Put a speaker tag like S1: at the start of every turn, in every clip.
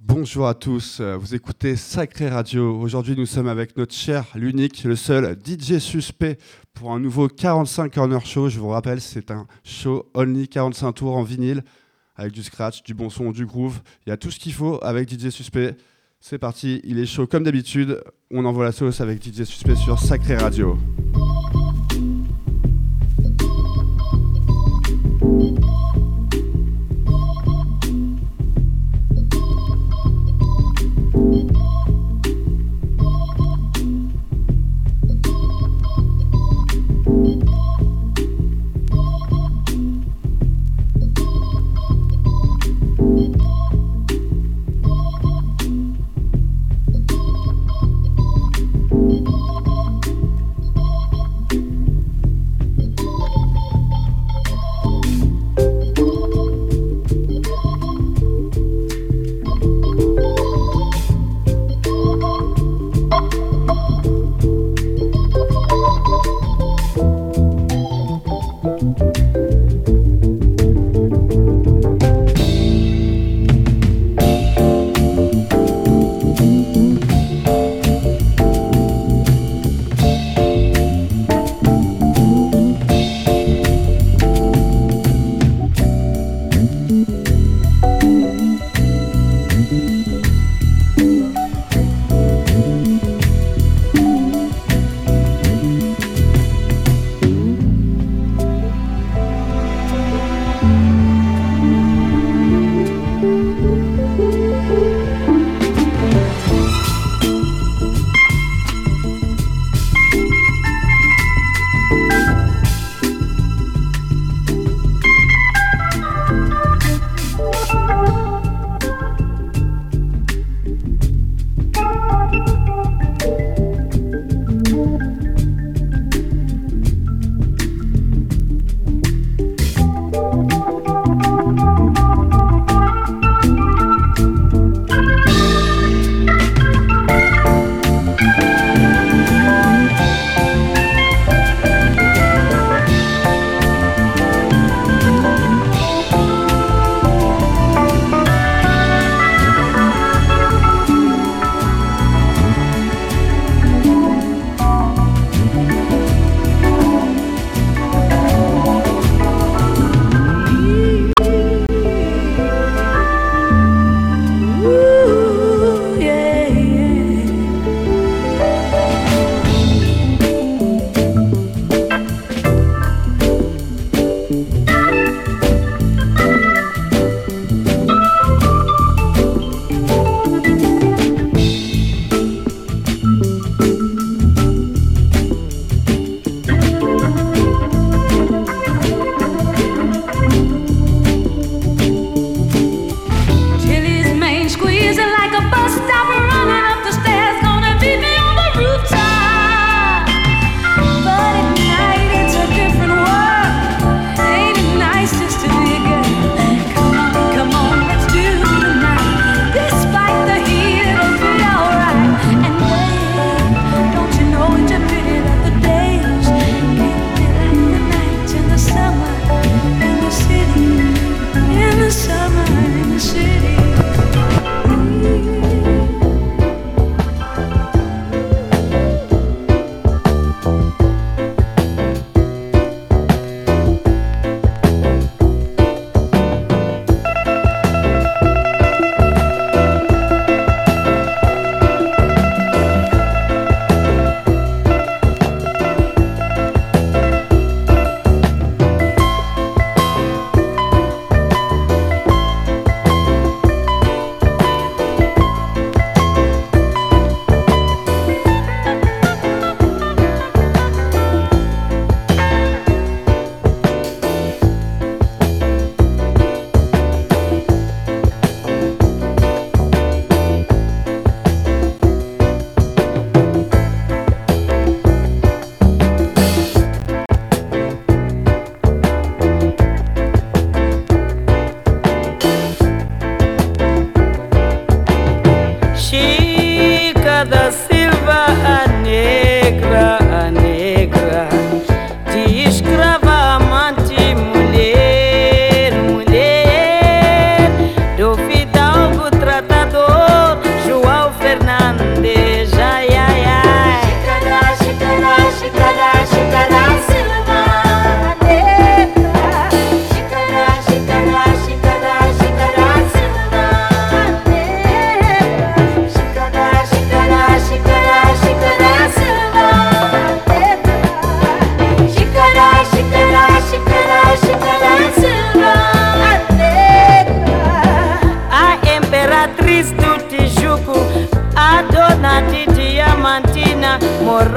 S1: Bonjour à tous, vous écoutez Sacré Radio. Aujourd'hui, nous sommes avec notre cher, l'unique, le seul DJ suspect pour un nouveau 45 Corner Show. Je vous rappelle, c'est un show only 45 tours en vinyle avec du scratch, du bon son, du groove. Il y a tout ce qu'il faut avec DJ Suspect. C'est parti, il est chaud comme d'habitude. On envoie la sauce avec DJ Suspect sur Sacré Radio.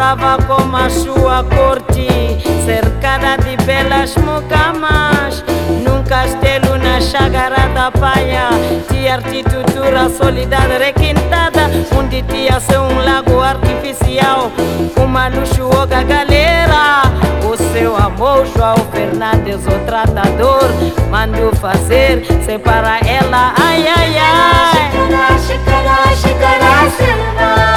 S2: estava como a sua corte, cercada de belas mucamas, num castelo na chagara da Paia, de arquitetura solidade requintada, onde tinha seu um lago artificial, uma luxuosa galera. O seu amor, João Fernandes, o tratador, mandou fazer, separa ela, ai, ai, ai.
S3: Chicará, chicará, chicará, chicará,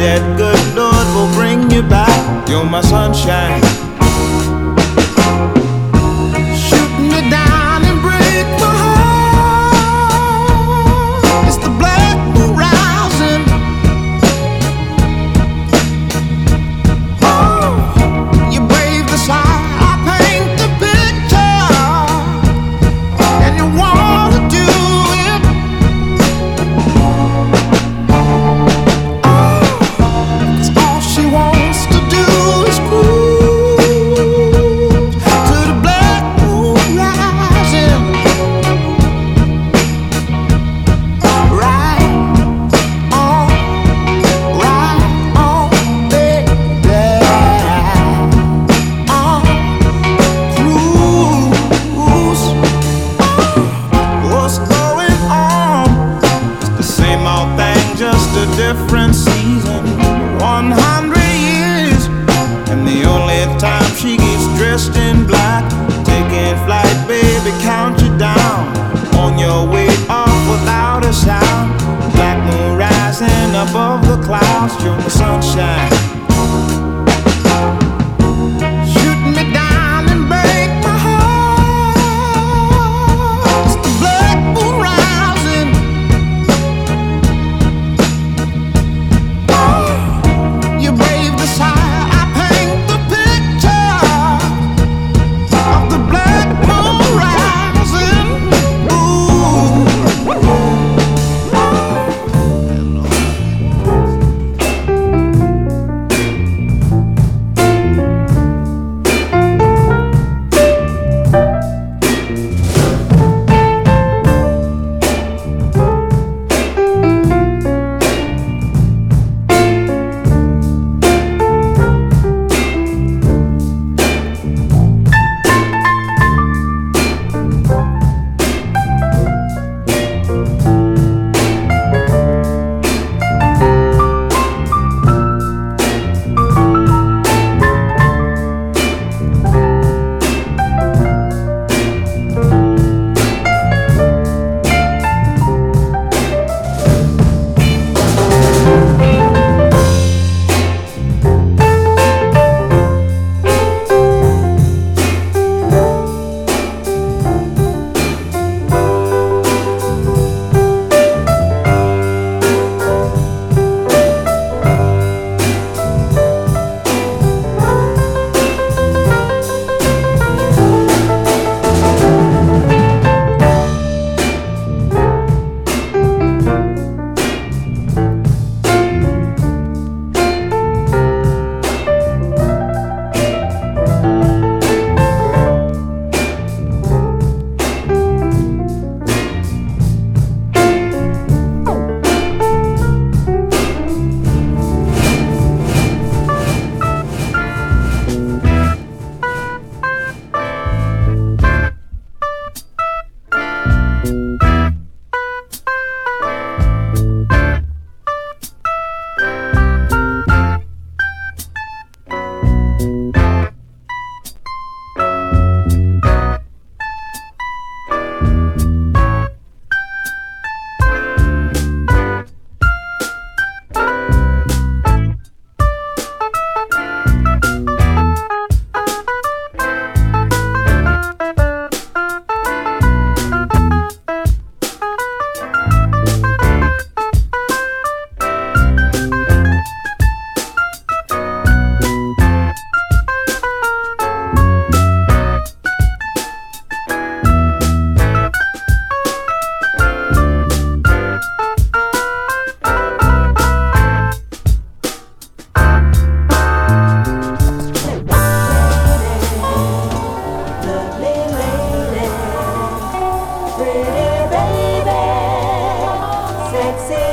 S3: that good Lord will bring you back. You're my sunshine. ser.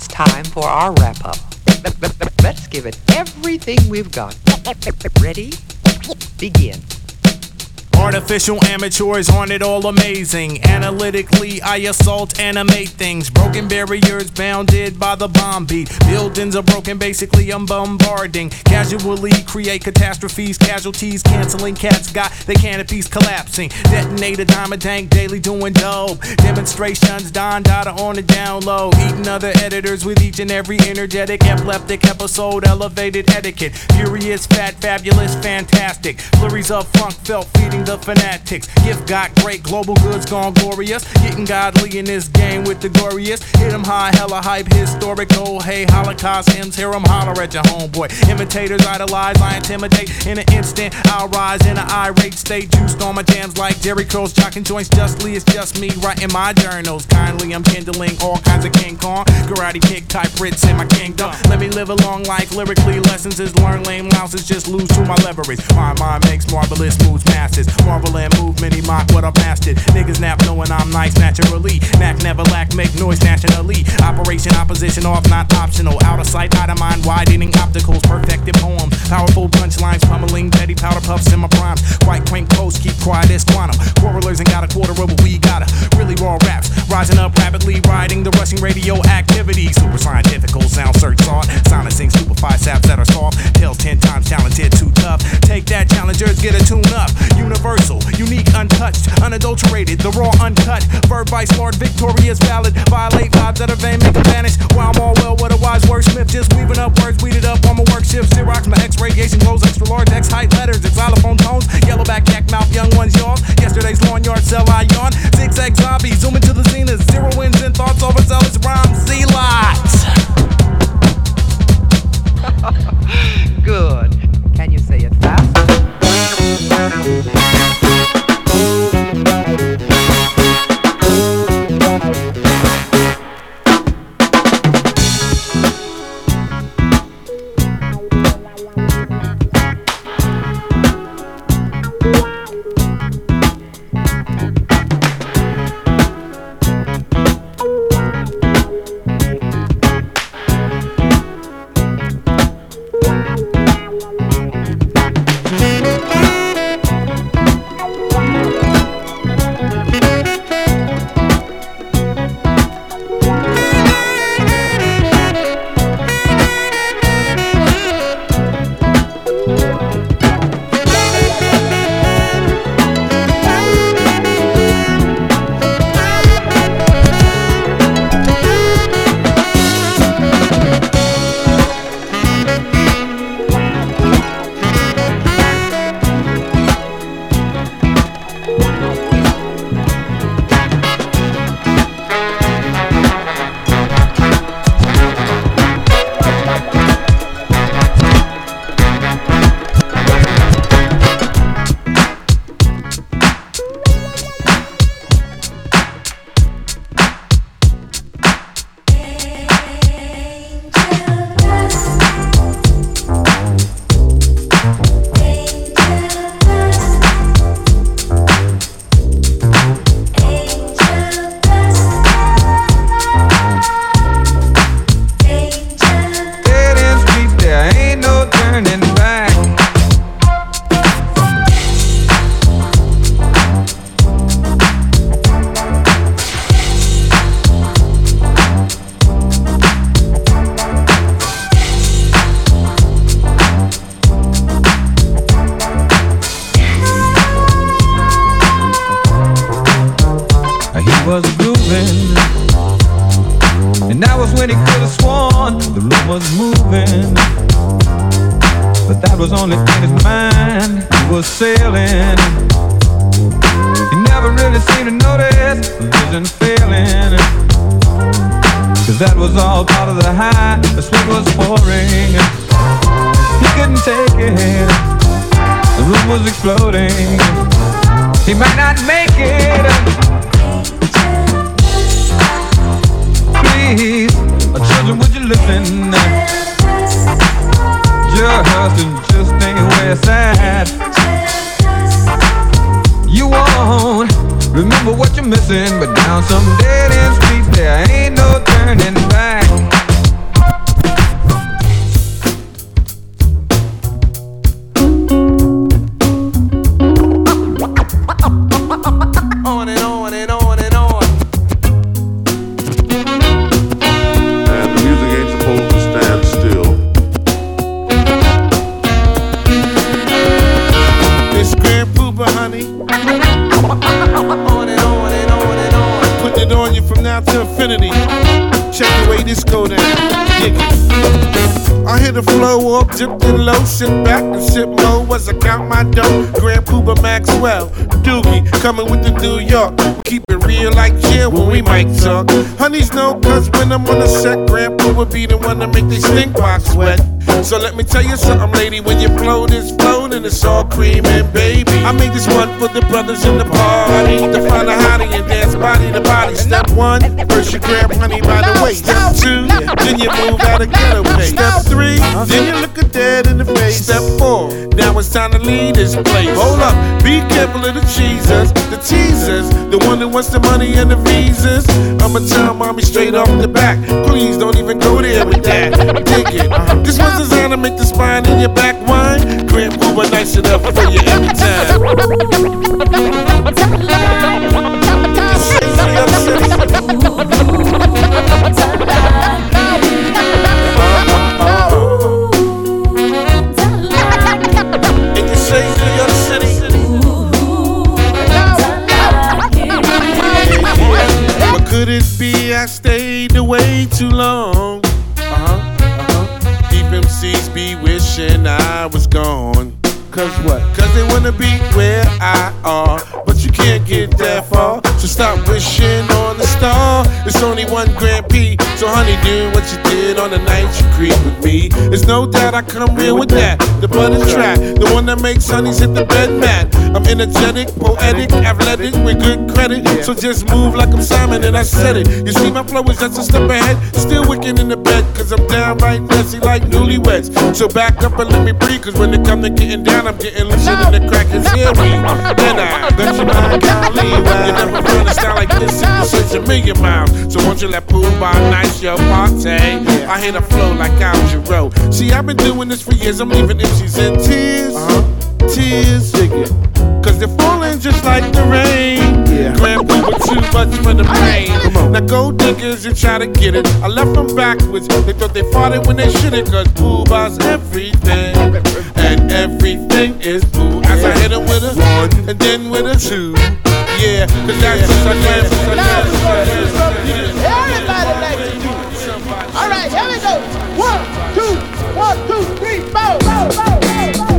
S3: It's time
S4: for our wrap up. Let's give it everything we've got. Ready? Begin.
S5: Artificial amateurs aren't it all amazing? Analytically, I assault, animate things. Broken barriers bounded by the bomb beat. Buildings are broken, basically, I'm bombarding. Casually create catastrophes, casualties, canceling cats got the canopies collapsing. Detonate a diamond tank daily doing dope. Demonstrations, Don Dada on the down low. Eating other editors with each and every energetic, epileptic episode, elevated etiquette. Furious, fat, fabulous, fantastic. Flurries of funk felt feeding the fanatics. Gift got great, global goods gone glorious. Getting godly in this game with the glorious. Hit 'em high, hella hype, historical. Oh, hey, Holocaust hymns, hear 'em holler at your homeboy. Imitators idolize, I intimidate. In an instant, I'll rise in an irate state. Juiced on my jams like Jerry Curls, jocking joints justly. It's just me writing my journals. Kindly, I'm kindling all kinds of King Kong. Karate kick type Brits in my kingdom. Let me live a long life lyrically. Lessons is learn lame louses, just lose to my leverage. My mind makes marvelous moves, masses. Marvel and move, many mock what I've mastered. Niggas nap knowing I'm nice naturally. Knack never lack, make noise nationally. Operation opposition off, not optional. Out of sight, out of mind, widening opticals, perfected poems. Powerful punchlines, pummeling, petty powder puffs in my primes. Quite quaint quotes, keep quiet as quantum. Quarrelers ain't got a quarter of what we got. Really raw raps, rising up rapidly, riding the rushing radio activity. Super scientifical sound search thought. Silencing stupefied saps that are soft. Tails ten times talented, too tough. Take that, challengers, get a tune up. Universal, unique, untouched, unadulterated, the raw, uncut. Verb vice lord, victorious, valid. Violate vibes that are vain, make them vanish. While I'm all well, what a wise wordsmith, just weaving up words, weeded up on my work shift, Xerox, my X radiation glows, extra large, X height letters, xylophone tones, yellowback, yak mouth, young ones yawn. Yesterday's lawn yard sell I yawn. Zigzag zombie, zoom into the zenith, zero wins in thoughts, overzealous rhymes, Z lots.
S4: Good. Can you say it fast?
S6: Dead
S7: Check the way this go down. Dig it. I hit the flow up, dipped in low, sit back and sip low as I count my dough. Grand Puba Maxwell, Doogie, coming with the New York. Keep it real like chill when we mic talk. Honeys know, cause when I'm on the set, Grand Puba be the one to make they stink box wet. So let me tell you something, lady, when your flow is flow, and it's all cream and baby. I made this one for the brothers in the party to find a hottie and dance body to body. Step one, first you grab honey by the waist. Step two, then you move out of pace. Step three, then you look a dead in the face. Step four, now it's time to leave this place. Hold up, be careful of the cheesers, the teasers, the one that wants the money and the visas. I'ma tell mommy straight off the back, please don't even go there with that. Dig it. This one's designed to make the spine in your back. Grand Puba nice enough for you every time. Could it be I stayed away too long? Huh, huh. Deep MCs be wishing I was gone. Cause what? Cause they wanna be where I are. But you can't get that far. So stop wishing on the star. It's only one Grand P. So honey, do what you did on the night you creep with me. There's no doubt I come real with that. The butter track, the one that makes honeys hit the bed mat. I'm energetic, poetic, athletic, with good credit. So just move like I'm Simon and I said it. You see my flow is just a step ahead. Still wicked in the bed, cause I'm down downright messy like newlyweds. So back up and let me breathe, cause when it comes to getting down, I'm getting looser than the crackers here. Then I let you mind golly, You never run a style like this if you search a million miles. So won't you let Pooh by nice your party? I hit a flow like Al Jarreau. See, I've been doing this for years. I'm leaving MCs in tears. Uh-huh. Tears. Cause they're falling just like the rain. Grandpa with too much for the pain. Now go diggers and try to get it. I left them backwards. They thought they fought it when they shouldn't. Cause Pooh buys everything. And everything is Pooh. As I hit him with a one and then with a two. Yeah, cause that's a.
S8: Everybody like to do. All right, here we go. One, two, one, two, three, four, four, four, four,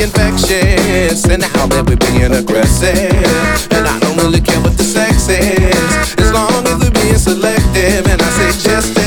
S9: infectious. And now that we're being aggressive, and I don't really care what the sex is, as long as we're being selective. And I say that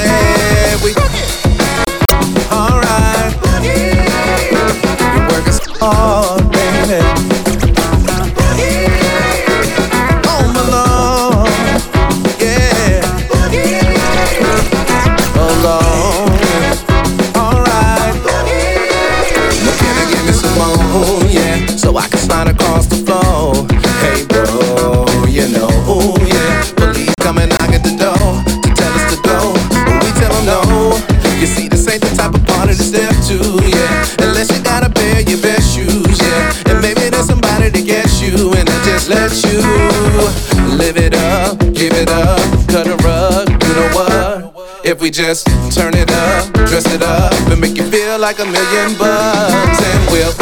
S9: just turn it up, dress it up, and make you feel like a million bucks, and we'll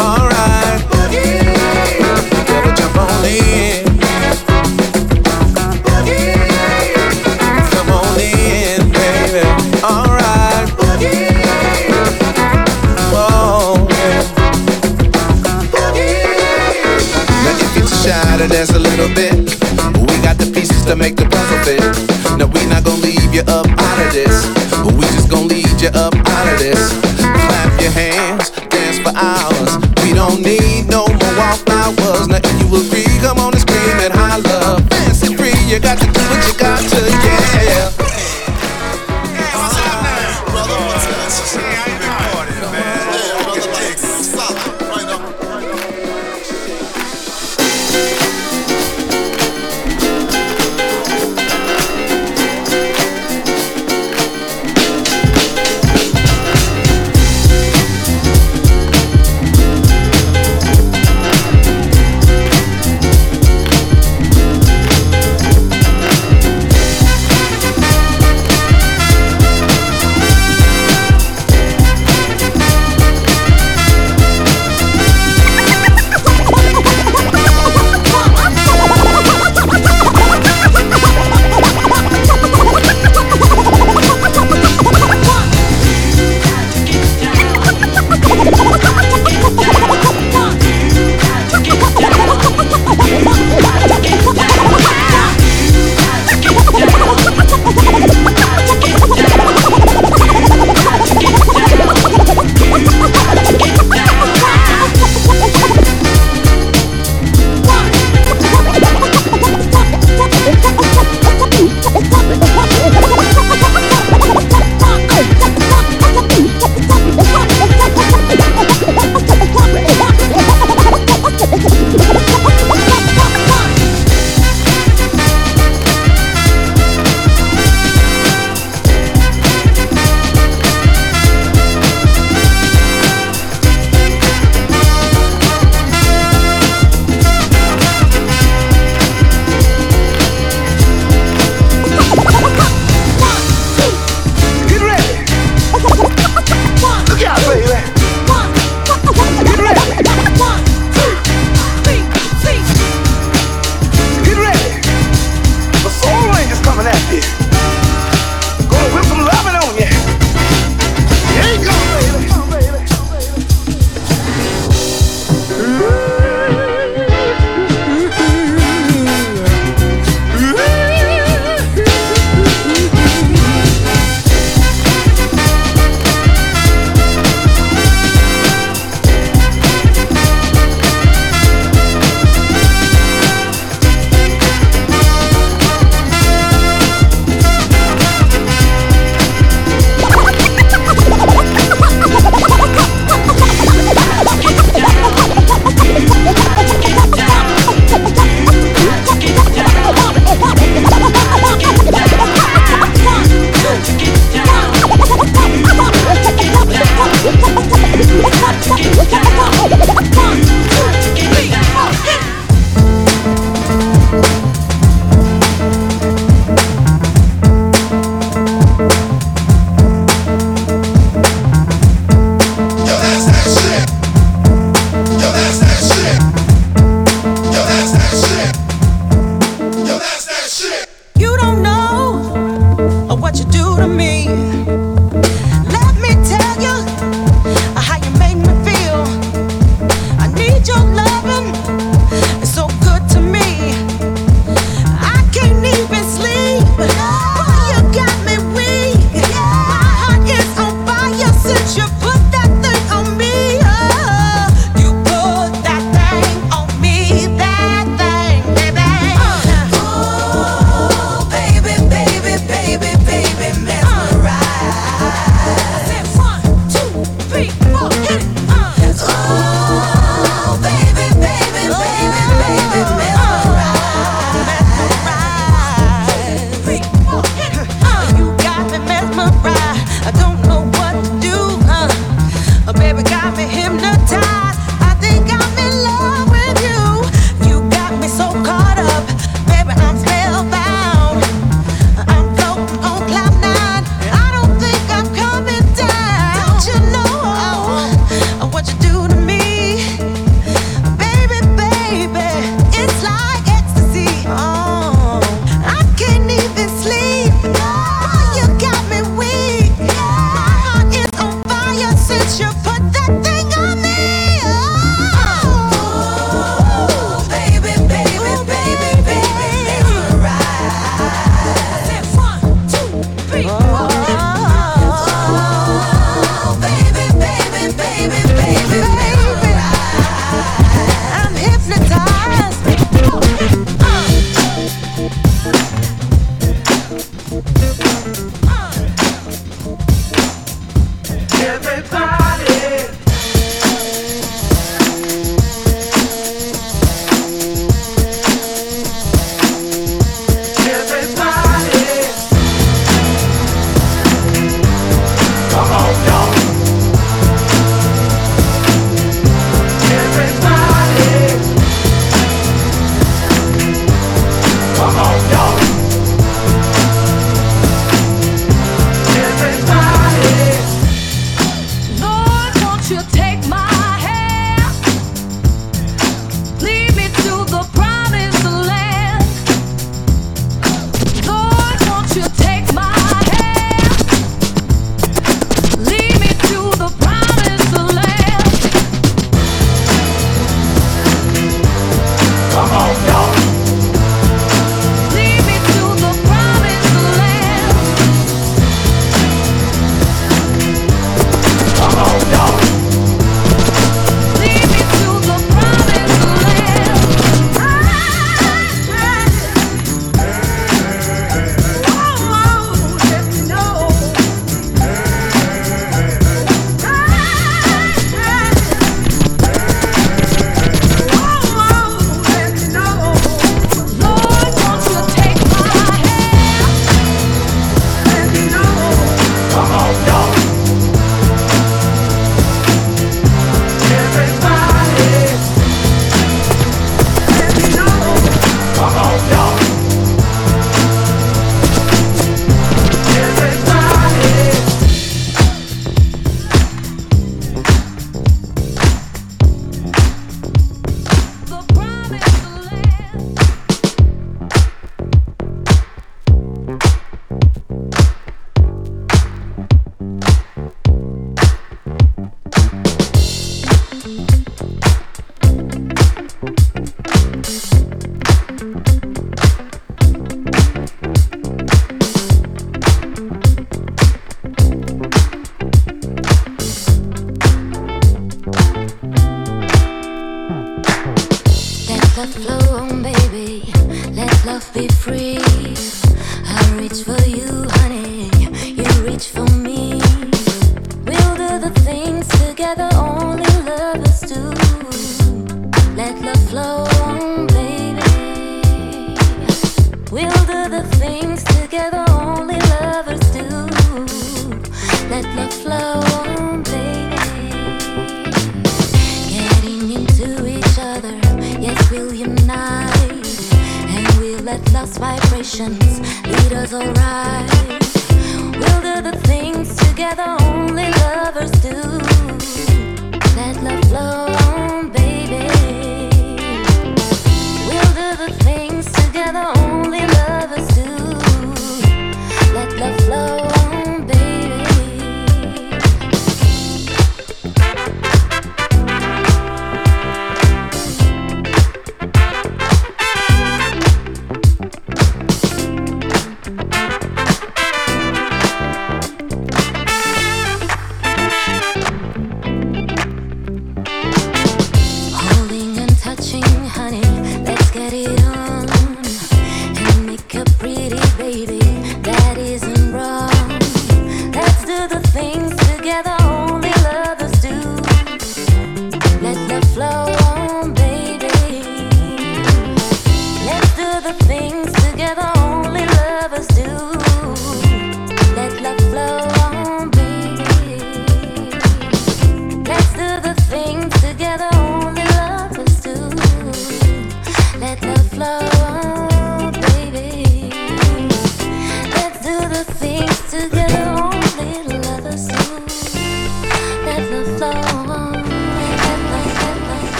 S9: alright. Better jump on in. Come on in, baby. Alright. Whoa, yeah. You're dance a little bit, we got the pieces to make the this. We just gonna lead you up out of this. Clap your hands, dance for hours. We don't need no more wallflowers. Now if you agree, come on and scream and holler. Fancy free, you got to do what you got to, yeah.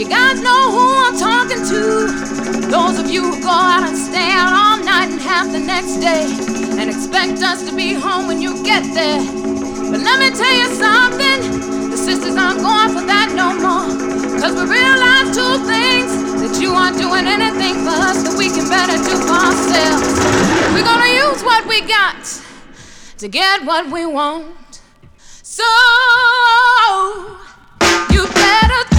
S10: You guys know who I'm talking to. Those of you who go out and stay out all night and half the next day and expect us to be home when you get there. But let me tell you something. The sisters aren't going for that no more. Cause we realize two things that you aren't doing anything for us that we can better do for ourselves. We're gonna use what we got to get what we want. So you better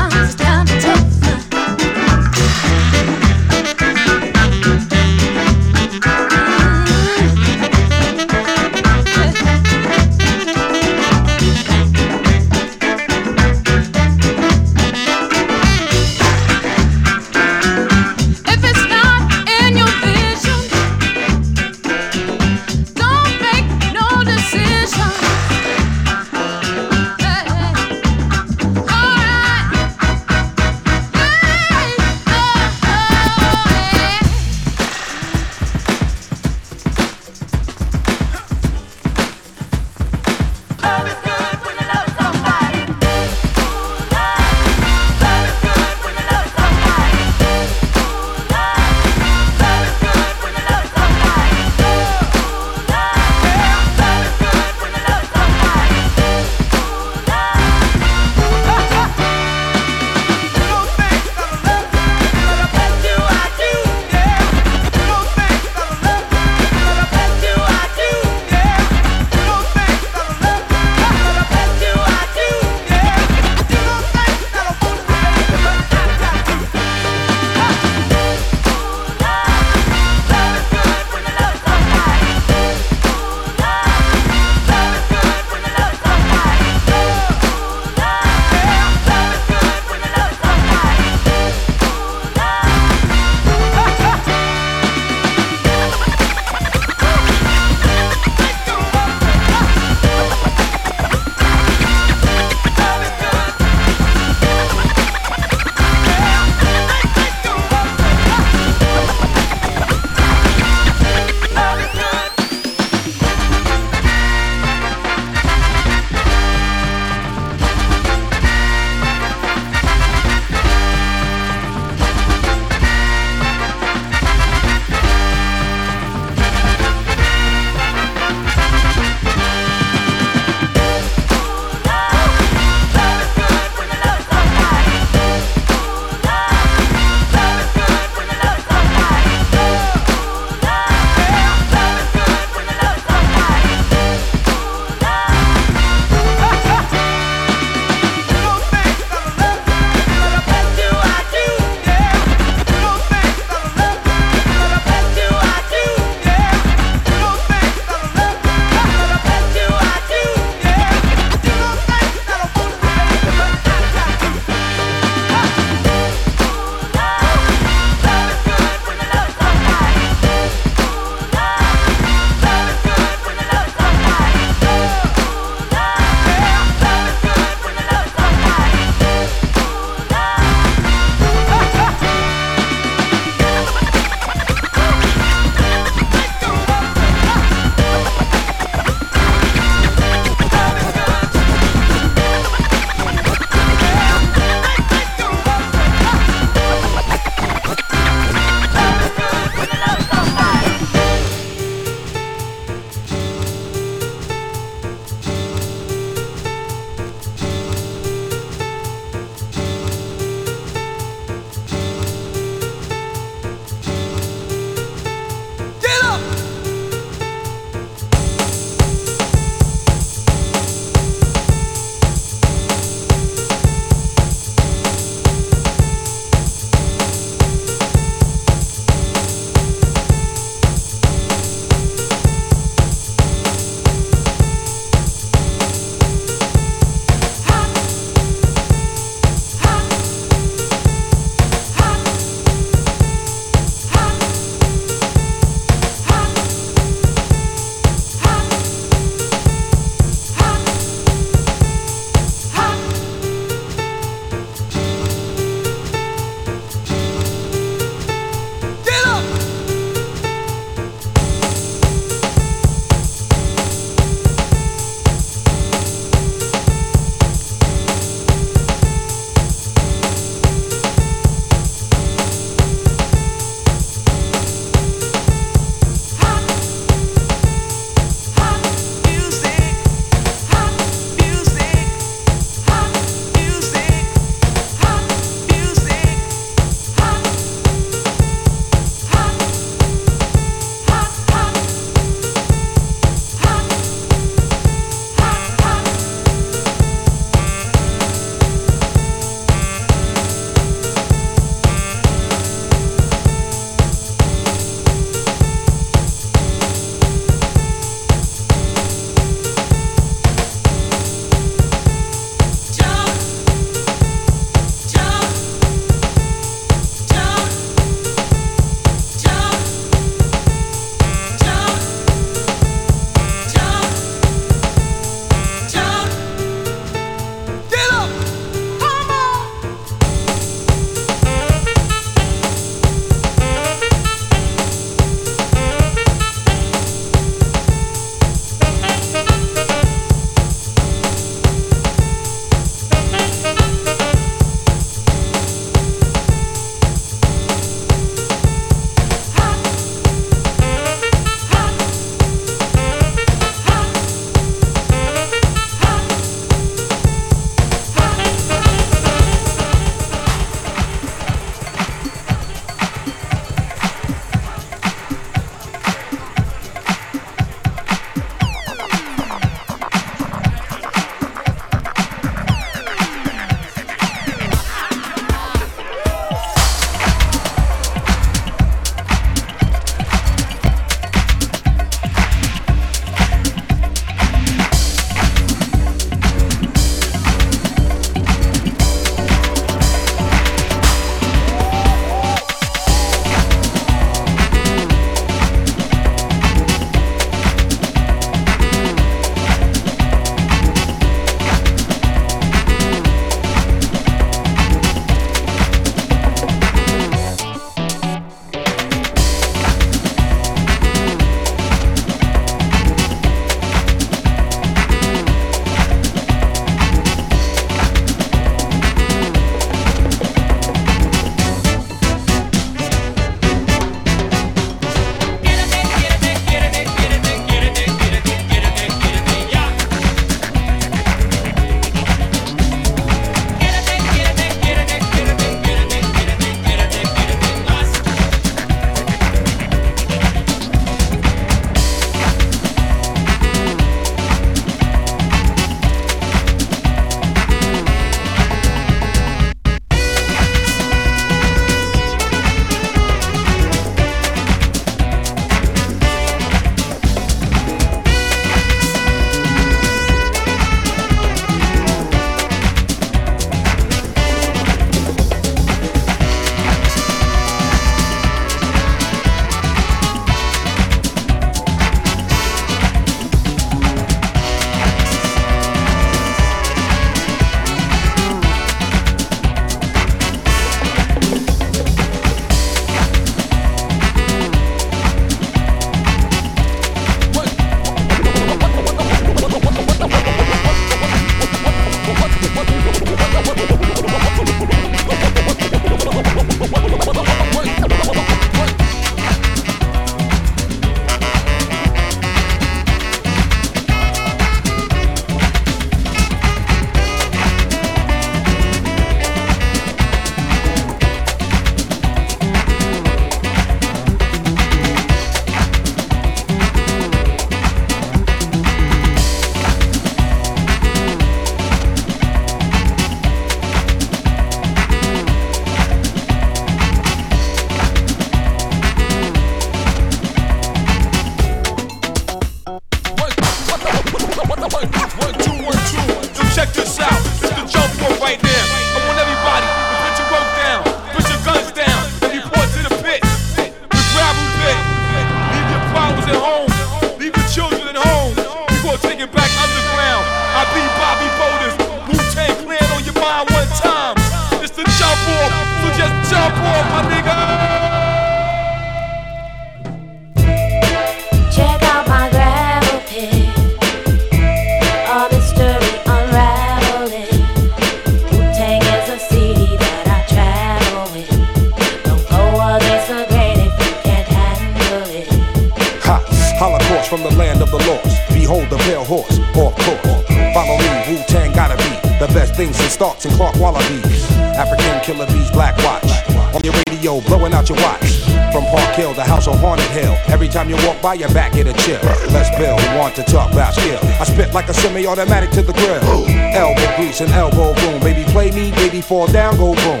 S10: time
S11: you
S12: walk by, your back get a chill. Let's build, want to talk about skill. I spit like a semi-automatic to the grill. Elbow grease and elbow boom. Baby, play me, baby, fall down, go boom.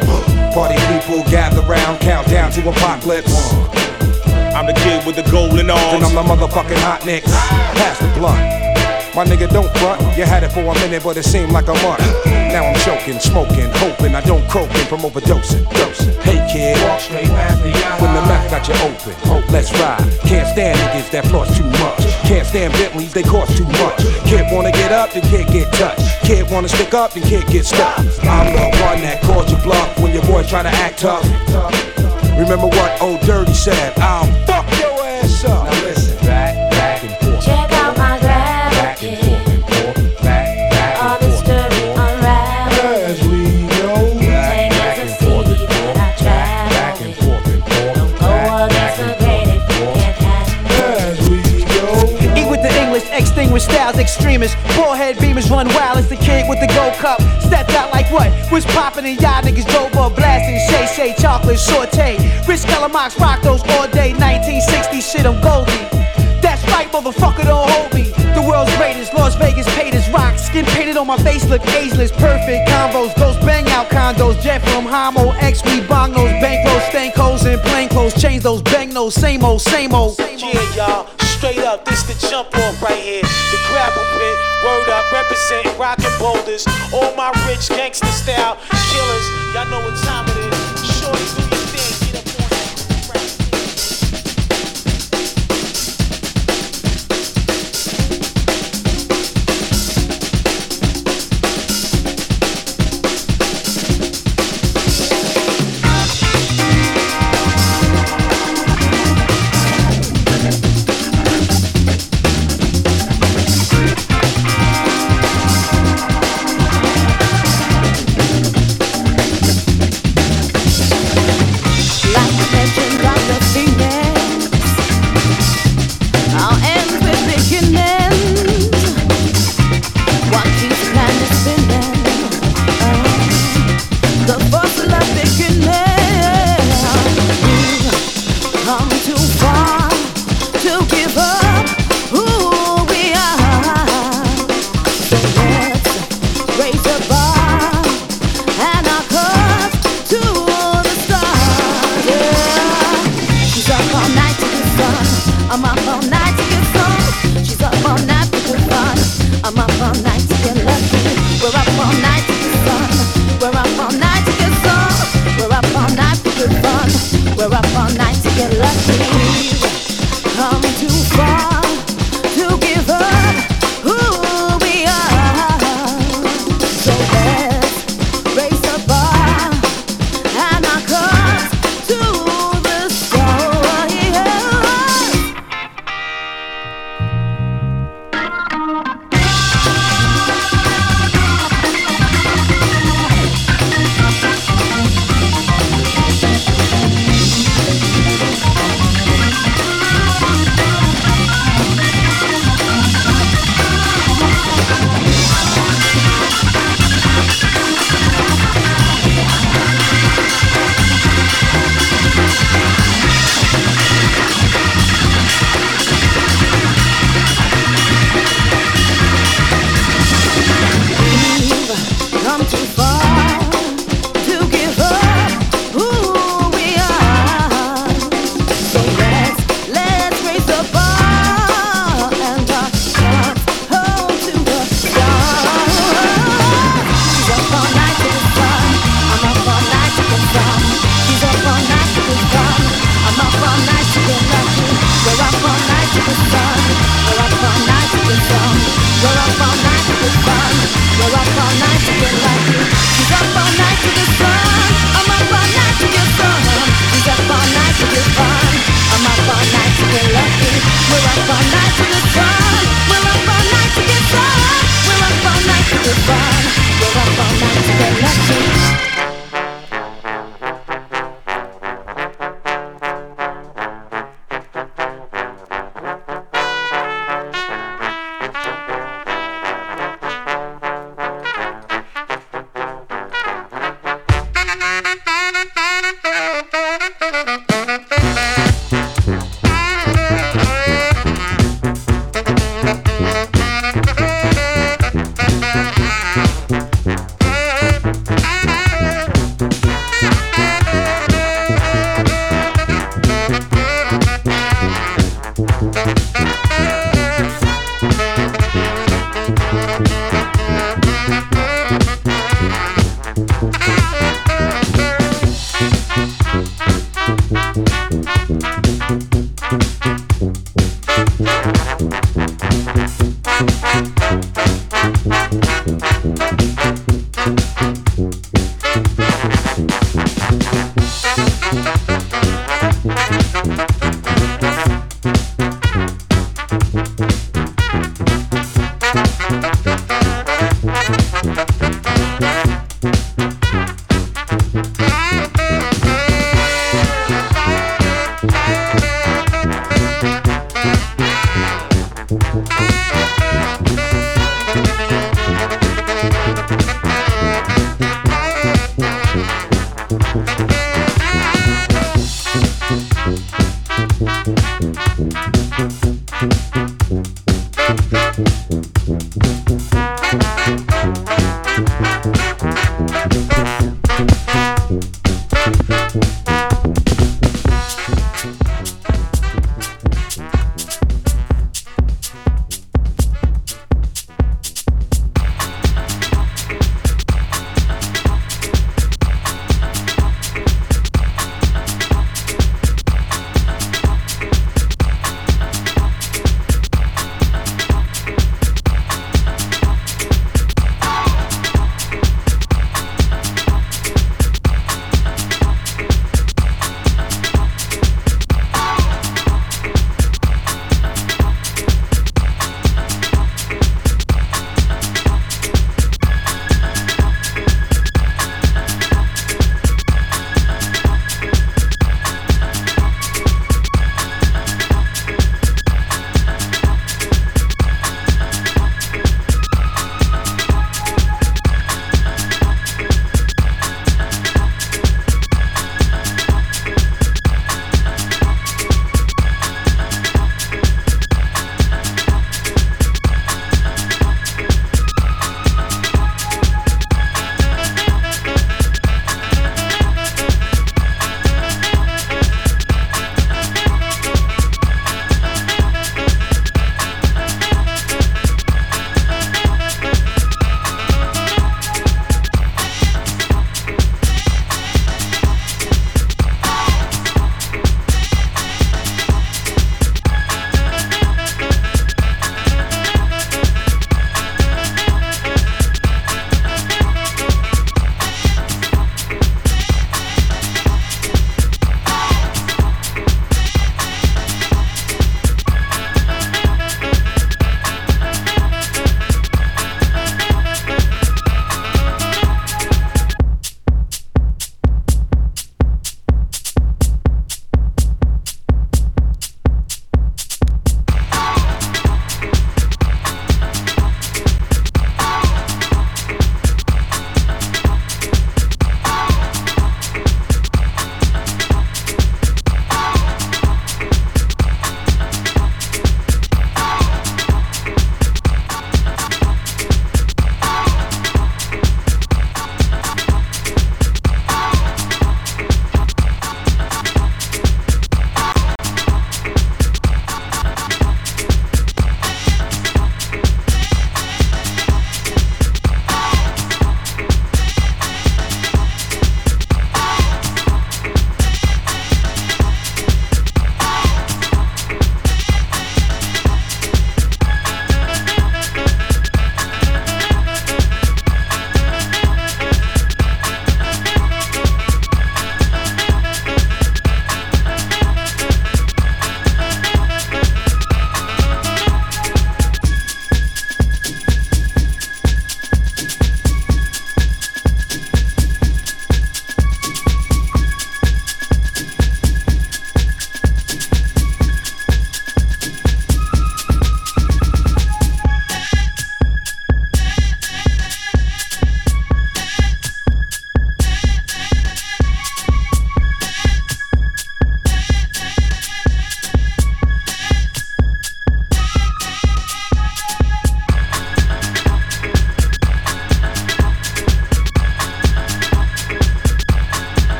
S12: Party people gather round, countdown to apocalypse.
S13: I'm the kid with the golden arms.
S12: And I'm the motherfucking hot nicks. Pass the blunt. My nigga, don't front. You had it for a minute, but it seemed like a month. Now I'm choking, smoking, hoping I don't croaking from overdosing. Dosing. Hey kid, walk straight past the When the mouth got you open, oh, let's ride. Can't stand niggas that floss too much. Can't stand Bentleys, they cost too much. Kid wanna get up, then kid get touched. Kid wanna stick up, then kid get stuck. I'm the one that calls you bluff when your boy try to act tough. Remember what old Dirty said? I'll
S14: styles, extremists. Forehead beamers run wild as the kid with the gold cup. Stepped out like what? Was popping and y'all niggas drove up blasting. Shay Shay, chocolate, saute. Rich Kellamox rock those all day. 1960 shit, I'm Goldie. That's right, motherfucker, don't hold me. The world's greatest, Las Vegas paid as rock. Skin painted on my face, look ageless. Perfect combos, those bang out condos. Jet from Homo, X, we bong those bankrolls, stank holes, and plain clothes. Change those bang those, same old, same old.
S10: Yeah, y'all, straight up, this the jump off right here. The gravel pit, word up, representing rockin' boulders. All my rich gangster style killers, y'all know what time it is. Shorty,